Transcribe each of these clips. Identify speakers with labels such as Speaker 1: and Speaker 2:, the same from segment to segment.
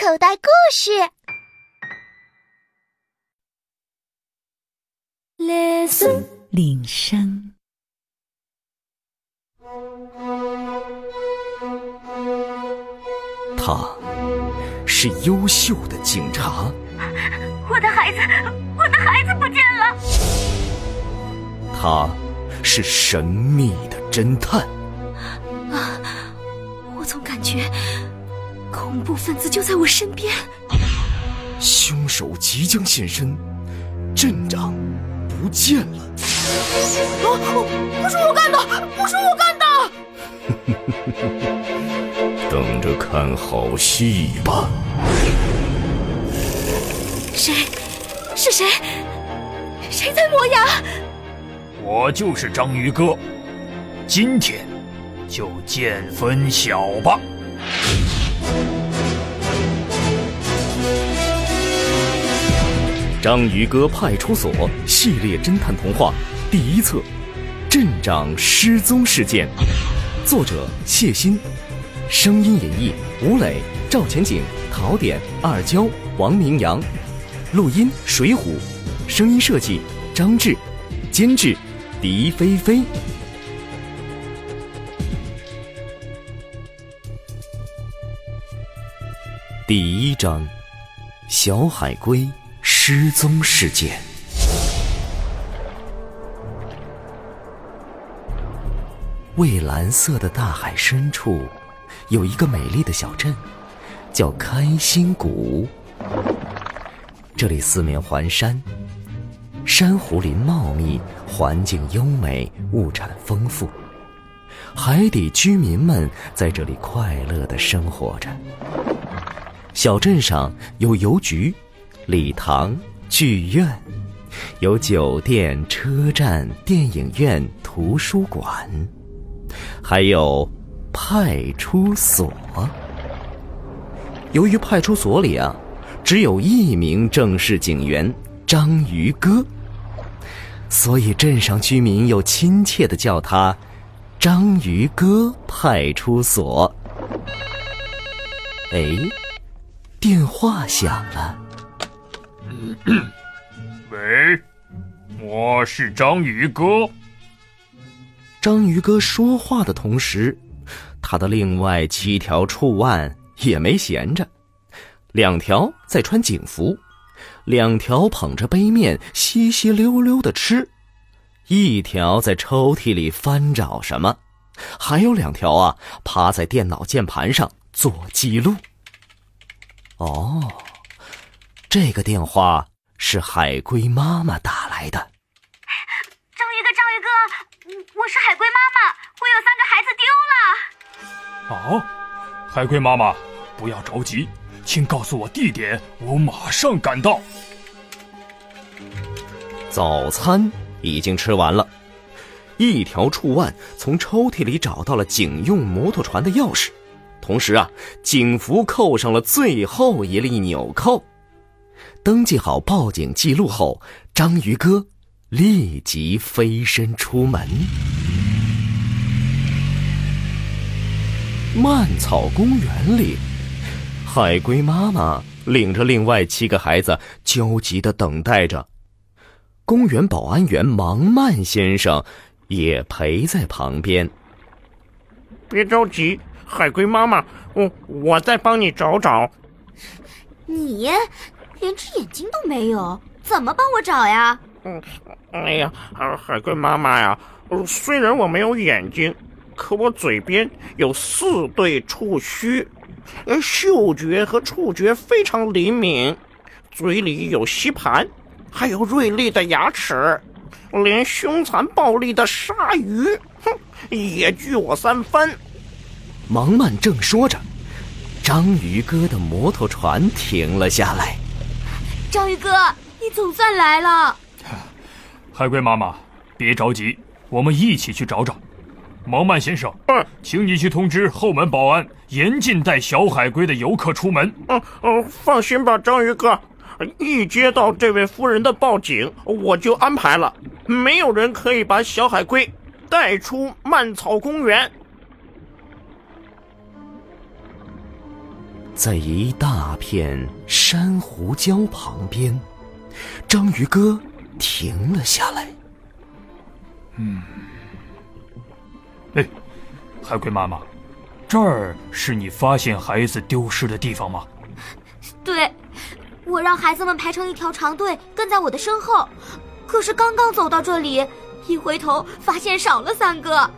Speaker 1: 口袋故事。
Speaker 2: Listen，铃声。
Speaker 3: 他是优秀的警察。
Speaker 4: 我的孩子，我的孩子不见了。
Speaker 3: 他是神秘的侦探。
Speaker 2: 啊，我总感觉恐怖分子就在我身边。
Speaker 3: 凶手即将现身，镇长不见了。
Speaker 1: 啊，不是我干的，不是我干的。
Speaker 3: 等着看好戏吧。
Speaker 2: 谁？是谁？谁在磨牙？
Speaker 5: 我就是章鱼哥，今天就见分晓吧。
Speaker 3: 章鱼哥派出所系列侦探童话第一册：镇长失踪事件，作者谢欣，声音演绎吴磊、赵前景、陶点、二娇、王明阳，录音水浒，声音设计张志，监制狄菲菲。第一章：小海龟。失踪事件。蔚蓝色的大海深处，有一个美丽的小镇，叫开心谷。这里四面环山，珊瑚林茂密，环境优美，物产丰富。海底居民们在这里快乐的生活着。小镇上有邮局。礼堂、剧院，有酒店、车站、电影院、图书馆，还有派出所。由于派出所里啊，只有一名正式警员章鱼哥，所以镇上居民又亲切的叫他“章鱼哥派出所”。哎，电话响了。
Speaker 5: 喂，我是章鱼哥。
Speaker 3: 章鱼哥说话的同时，他的另外七条触腕也没闲着，两条在穿警服，两条捧着杯面稀稀溜溜的吃，一条在抽屉里翻找什么，还有两条啊趴在电脑键盘上做记录。哦。这个电话是海龟妈妈打来的。
Speaker 4: 章鱼哥，章鱼哥，我是海龟妈妈，我有三个孩子丢了。
Speaker 5: 哦，海龟妈妈，不要着急，请告诉我地点，我马上赶到。
Speaker 3: 早餐已经吃完了，一条触腕从抽屉里找到了警用摩托船的钥匙，同时啊，警服扣上了最后一粒纽扣。登记好报警记录后，章鱼哥立即飞身出门。蔓草公园里，海龟妈妈领着另外七个孩子焦急的等待着。公园保安员芒蔓先生也陪在旁边。
Speaker 6: 别着急，海龟妈妈，我我再帮你找找。
Speaker 1: 你。连只眼睛都没有，怎么帮我找呀？
Speaker 6: 嗯，哎呀，海龟妈妈呀，虽然我没有眼睛，可我嘴边有四对触须，嗅觉和触觉非常灵敏，嘴里有吸盘，还有锐利的牙齿，连凶残暴力的鲨鱼，哼，也惧我三分。
Speaker 3: 芒曼正说着，章鱼哥的摩托船停了下来。
Speaker 2: 章鱼哥，你总算来了！
Speaker 5: 海龟妈妈，别着急，我们一起去找找。毛曼先生，
Speaker 6: 嗯，
Speaker 5: 请你去通知后门保安，严禁带小海龟的游客出门。
Speaker 6: 嗯嗯，放心吧，章鱼哥，一接到这位夫人的报警，我就安排了，没有人可以把小海龟带出蔓草公园。
Speaker 3: 在一大片珊瑚礁旁边，章鱼哥停了下来。
Speaker 5: 嗯，哎，海龟妈妈，这儿是你发现孩子丢失的地方吗？
Speaker 1: 对，我让孩子们排成一条长队，跟在我的身后。可是刚刚走到这里，一回头发现少了三个，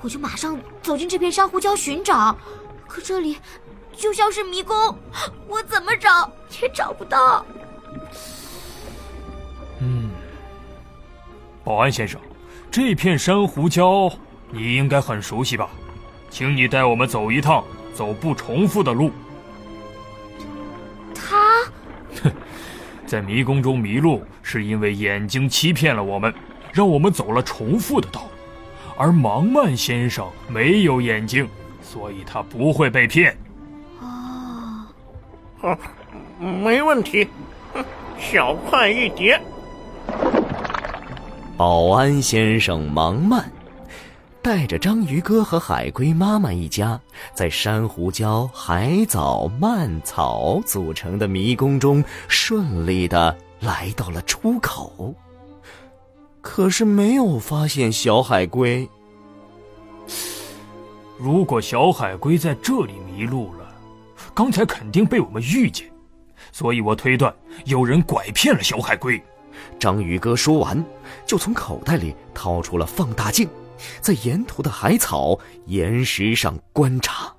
Speaker 1: 我就马上走进这片珊瑚礁寻找。可这里就像是迷宫，我怎么找也找不到。
Speaker 5: 嗯，保安先生，这片珊瑚礁你应该很熟悉吧？请你带我们走一趟走不重复的路。
Speaker 1: 他，
Speaker 5: 哼。在迷宫中迷路，是因为眼睛欺骗了我们，让我们走了重复的道路。而盲曼先生没有眼睛，所以他不会被骗。
Speaker 6: 没问题，小快一碟。
Speaker 3: 保安先生忙慢。带着章鱼哥和海龟妈妈一家，在珊瑚礁、海藻、蔓草组成的迷宫中顺利的来到了出口。可是没有发现小海龟。
Speaker 5: 如果小海龟在这里迷路了，刚才肯定被我们遇见，所以我推断有人拐骗了小海龟。
Speaker 3: 章鱼哥说完，就从口袋里掏出了放大镜。在沿途的海草、岩石上观察。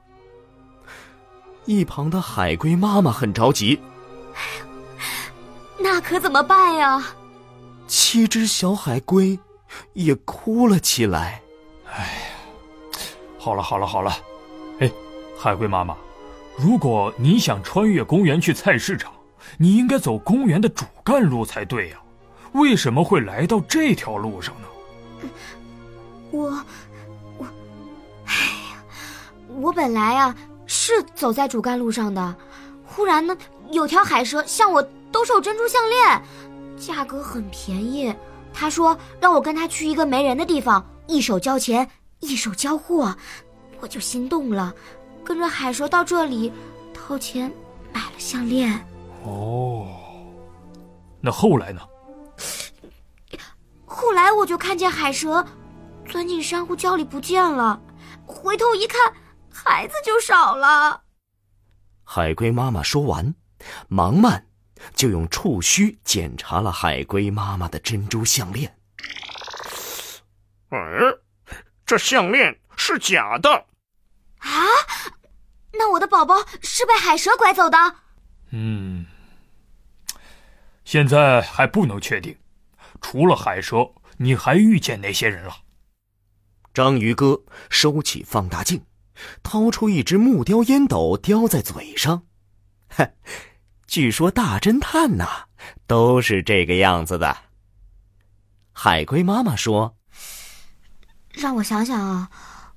Speaker 3: 一旁的海龟妈妈很着急，
Speaker 1: 那可怎么办呀？
Speaker 3: 七只小海龟也哭了起来。
Speaker 5: 哎呀，好了好了好了，哎，海龟妈妈，如果你想穿越公园去菜市场，你应该走公园的主干路才对呀，为什么会来到这条路上呢？
Speaker 1: 我，我，哎呀，我本来啊是走在主干路上的，忽然呢有条海蛇向我兜售珍珠项链，价格很便宜。他说让我跟他去一个没人的地方，一手交钱，一手交货，我就心动了，跟着海蛇到这里，掏钱买了项链。
Speaker 5: 哦，那后来呢？
Speaker 1: 后来我就看见海蛇。钻进珊瑚礁里不见了，回头一看，孩子就少了。
Speaker 3: 海龟妈妈说完，忙曼就用触须检查了海龟妈妈的珍珠项链。
Speaker 6: 嗯，这项链是假的。
Speaker 1: 啊？那我的宝宝是被海蛇拐走的？
Speaker 5: 嗯，现在还不能确定。除了海蛇，你还遇见哪些人了？
Speaker 3: 章鱼哥收起放大镜，掏出一只木雕烟斗，叼在嘴上。哼，据说大侦探呐，都是这个样子的。海龟妈妈说：“
Speaker 1: 让我想想啊，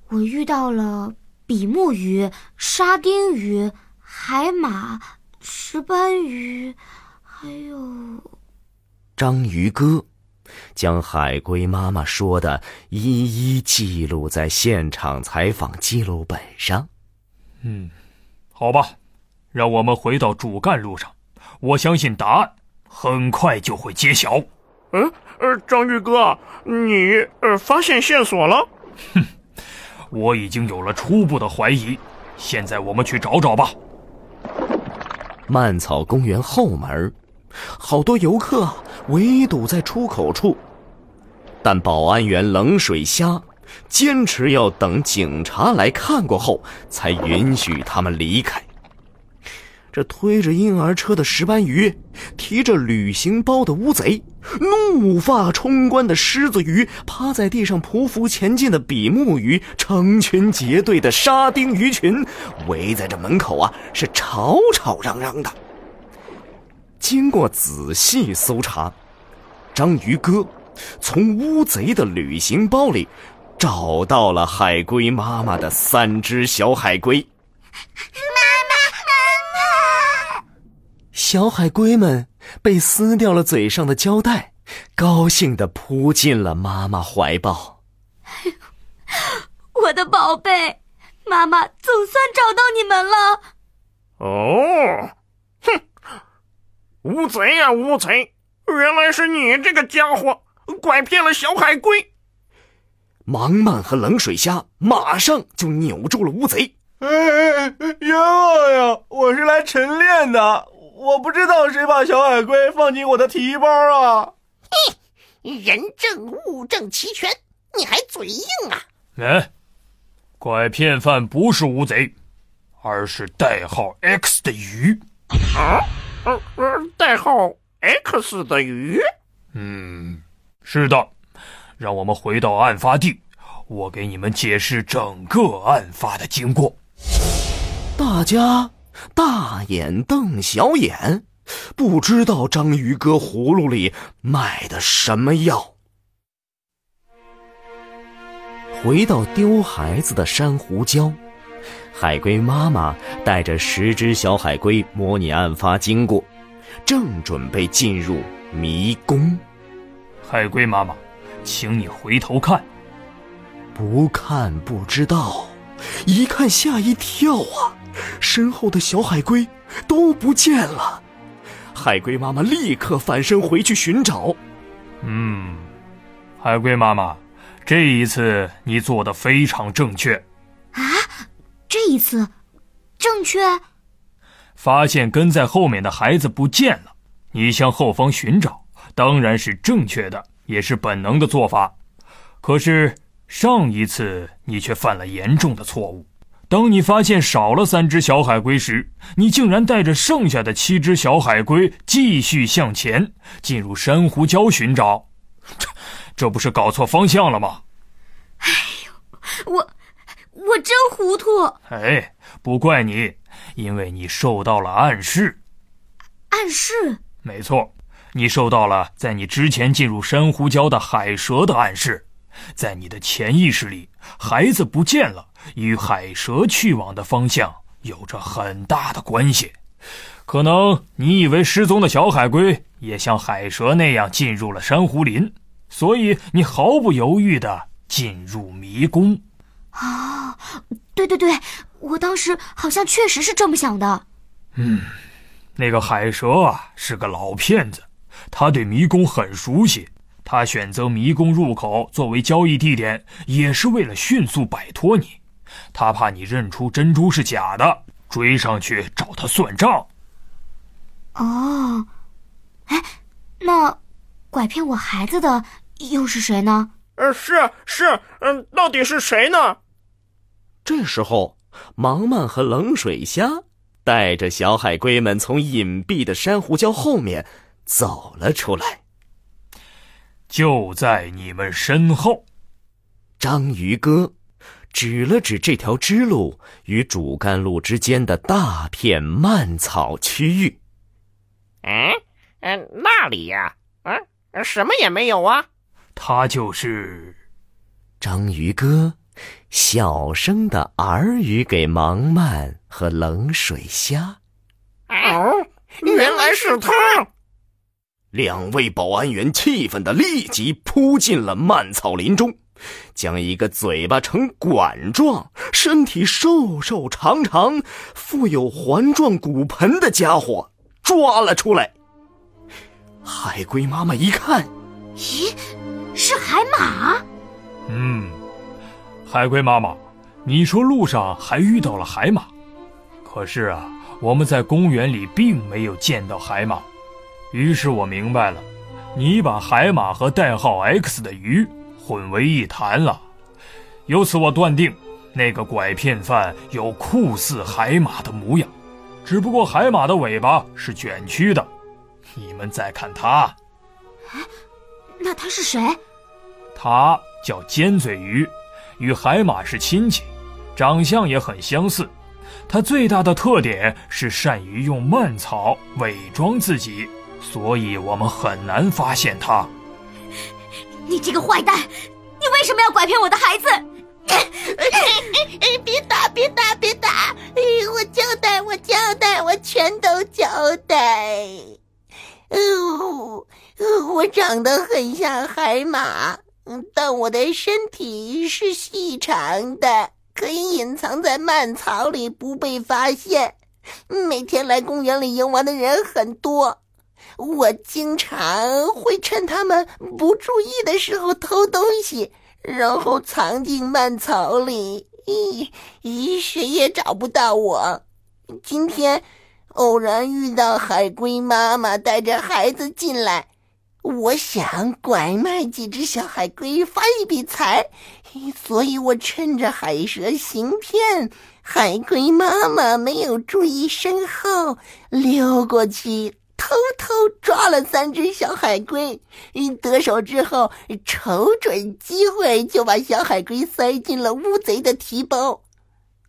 Speaker 1: 我遇到了比目鱼、沙丁鱼、海马、石斑鱼，还有
Speaker 3: 章鱼哥。”将海龟妈妈说的一一记录在现场采访记录本上。
Speaker 5: 嗯，好吧，让我们回到主干路上。我相信答案很快就会揭晓。
Speaker 6: 嗯，呃，章鱼哥，你呃发现线索了？
Speaker 5: 哼，我已经有了初步的怀疑。现在我们去找找吧。
Speaker 3: 蔓草公园后门。好多游客围堵在出口处，但保安员冷水虾坚持要等警察来看过后才允许他们离开。这推着婴儿车的石斑鱼，提着旅行包的乌贼，怒发冲冠的狮子鱼，趴在地上匍匐前进的比目鱼，成群结队的沙丁鱼群，围在这门口啊，是吵吵嚷嚷的。经过仔细搜查，章鱼哥从乌贼的旅行包里找到了海龟妈妈的三只小海龟。
Speaker 1: 妈妈，妈妈！
Speaker 3: 小海龟们被撕掉了嘴上的胶带，高兴的扑进了妈妈怀抱。
Speaker 1: 我的宝贝，妈妈总算找到你们了。
Speaker 6: 哦，哼，乌贼呀乌贼，原来是你这个家伙拐骗了小海龟。
Speaker 3: 芒蔓和冷水虾马上就扭住了乌贼。
Speaker 7: 哎哎哎！冤枉呀！我是来晨练的，我不知道谁把小海龟放进我的提包啊！
Speaker 8: 嘿，人证物证齐全，你还嘴硬啊？
Speaker 5: 哎，拐骗犯不是乌贼，而是代号 X 的鱼。
Speaker 6: 啊？呃呃，代号 X 的鱼？
Speaker 5: 嗯，是的。让我们回到案发地，我给你们解释整个案发的经过。
Speaker 3: 大家大眼瞪小眼，不知道章鱼哥葫芦里卖的什么药。回到丢孩子的珊瑚礁，海龟妈妈带着十只小海龟模拟案发经过，正准备进入迷宫。
Speaker 5: 海龟妈妈。请你回头看，
Speaker 3: 不看不知道，一看吓一跳啊！身后的小海龟都不见了。海龟妈妈立刻返身回去寻找。
Speaker 5: 嗯，海龟妈妈，这一次你做的非常正确。
Speaker 1: 啊，这一次正确？
Speaker 5: 发现跟在后面的孩子不见了，你向后方寻找，当然是正确的。也是本能的做法，可是上一次你却犯了严重的错误。当你发现少了三只小海龟时，你竟然带着剩下的七只小海龟继续向前进入珊瑚礁寻找，这这不是搞错方向了吗？
Speaker 1: 哎呦，我我真糊涂！
Speaker 5: 哎，不怪你，因为你受到了暗示。
Speaker 1: 暗示？
Speaker 5: 没错。你受到了在你之前进入珊瑚礁的海蛇的暗示，在你的潜意识里，孩子不见了与海蛇去往的方向有着很大的关系。可能你以为失踪的小海龟也像海蛇那样进入了珊瑚林，所以你毫不犹豫地进入迷宫。
Speaker 1: 啊，对对对，我当时好像确实是这么想的。
Speaker 5: 嗯，那个海蛇啊是个老骗子。他对迷宫很熟悉，他选择迷宫入口作为交易地点，也是为了迅速摆脱你。他怕你认出珍珠是假的，追上去找他算账。
Speaker 1: 哦，哎，那拐骗我孩子的又是谁呢？
Speaker 6: 呃，是是，嗯，到底是谁呢？
Speaker 3: 这时候，芒芒和冷水虾带着小海龟们从隐蔽的珊瑚礁后面。走了出来，
Speaker 5: 就在你们身后。
Speaker 3: 章鱼哥指了指这条支路与主干路之间的大片蔓草区域。
Speaker 6: 嗯嗯，那里呀，嗯，什么也没有啊。
Speaker 5: 他就是
Speaker 3: 章鱼哥，小声的耳语给芒蔓和冷水虾。
Speaker 6: 哦，原来是他。
Speaker 3: 两位保安员气愤的立即扑进了蔓草林中，将一个嘴巴呈管状、身体瘦瘦长长、富有环状骨盆的家伙抓了出来。海龟妈妈一看，
Speaker 1: 咦，是海马？
Speaker 5: 嗯，海龟妈妈，你说路上还遇到了海马，可是啊，我们在公园里并没有见到海马。于是我明白了，你把海马和代号 X 的鱼混为一谈了。由此我断定，那个拐骗犯有酷似海马的模样，只不过海马的尾巴是卷曲的。你们再看他，
Speaker 1: 那他是谁？
Speaker 5: 他叫尖嘴鱼，与海马是亲戚，长相也很相似。他最大的特点是善于用蔓草伪装自己。所以我们很难发现他。
Speaker 1: 你这个坏蛋，你为什么要拐骗我的孩子？
Speaker 8: 别打，别打，别打！我交代，我交代，我全都交代。哦，我长得很像海马，但我的身体是细长的，可以隐藏在蔓草里不被发现。每天来公园里游玩的人很多，我经常会趁他们不注意的时候偷东西，然后藏进蔓草里，咦咦，谁也找不到我。今天偶然遇到海龟妈妈带着孩子进来。我想拐卖几只小海龟发一笔财，所以我趁着海蛇行骗，海龟妈妈没有注意身后，溜过去偷偷抓了三只小海龟。得手之后，瞅准机会就把小海龟塞进了乌贼的提包。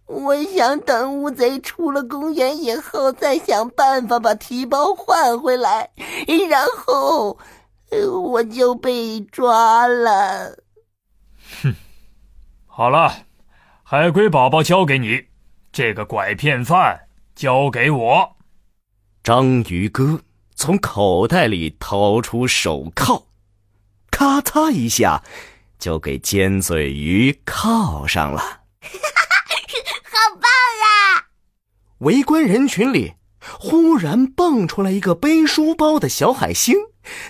Speaker 8: 我想等乌贼出了公园以后，再想办法把提包换回来，然后。我就被抓了。
Speaker 5: 哼，好了，海龟宝宝交给你，这个拐骗犯交给我。
Speaker 3: 章鱼哥从口袋里掏出手铐，咔嚓一下，就给尖嘴鱼铐上了。
Speaker 1: 好棒啊！
Speaker 3: 围观人群里，忽然蹦出来一个背书包的小海星。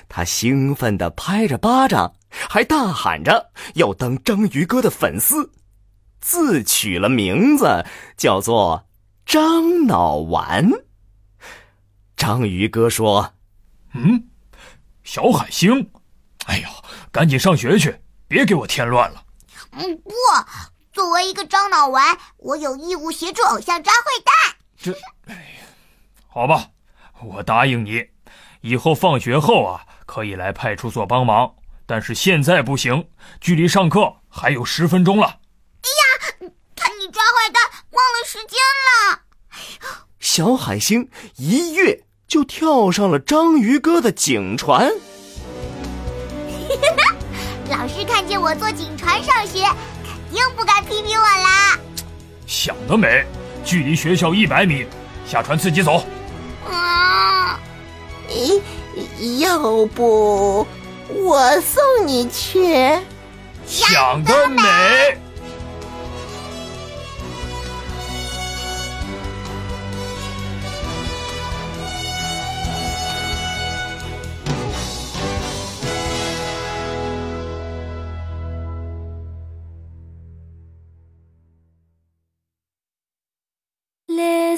Speaker 3: 他兴奋地拍着巴掌，还大喊着要当章鱼哥的粉丝，自取了名字叫做张脑丸。章鱼哥说：“
Speaker 5: 嗯，小海星，哎呀，赶紧上学去，别给我添乱了。”“
Speaker 1: 嗯，不，作为一个樟脑丸，我有义务协助偶像抓坏蛋。”“
Speaker 5: 这，哎呀，好吧，我答应你。”以后放学后啊，可以来派出所帮忙，但是现在不行，距离上课还有十分钟了。
Speaker 1: 哎呀，看你抓坏蛋忘了时间了！
Speaker 3: 小海星一跃就跳上了章鱼哥的警船。
Speaker 1: 老师看见我坐警船上学，肯定不敢批评我啦。
Speaker 5: 想得美！距离学校一百米，下船自己走。
Speaker 8: 咦，要不我送你去？
Speaker 5: 想得美！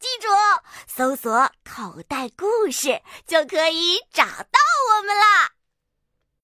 Speaker 9: 记住，搜索“口袋故事”就可以找到我们啦。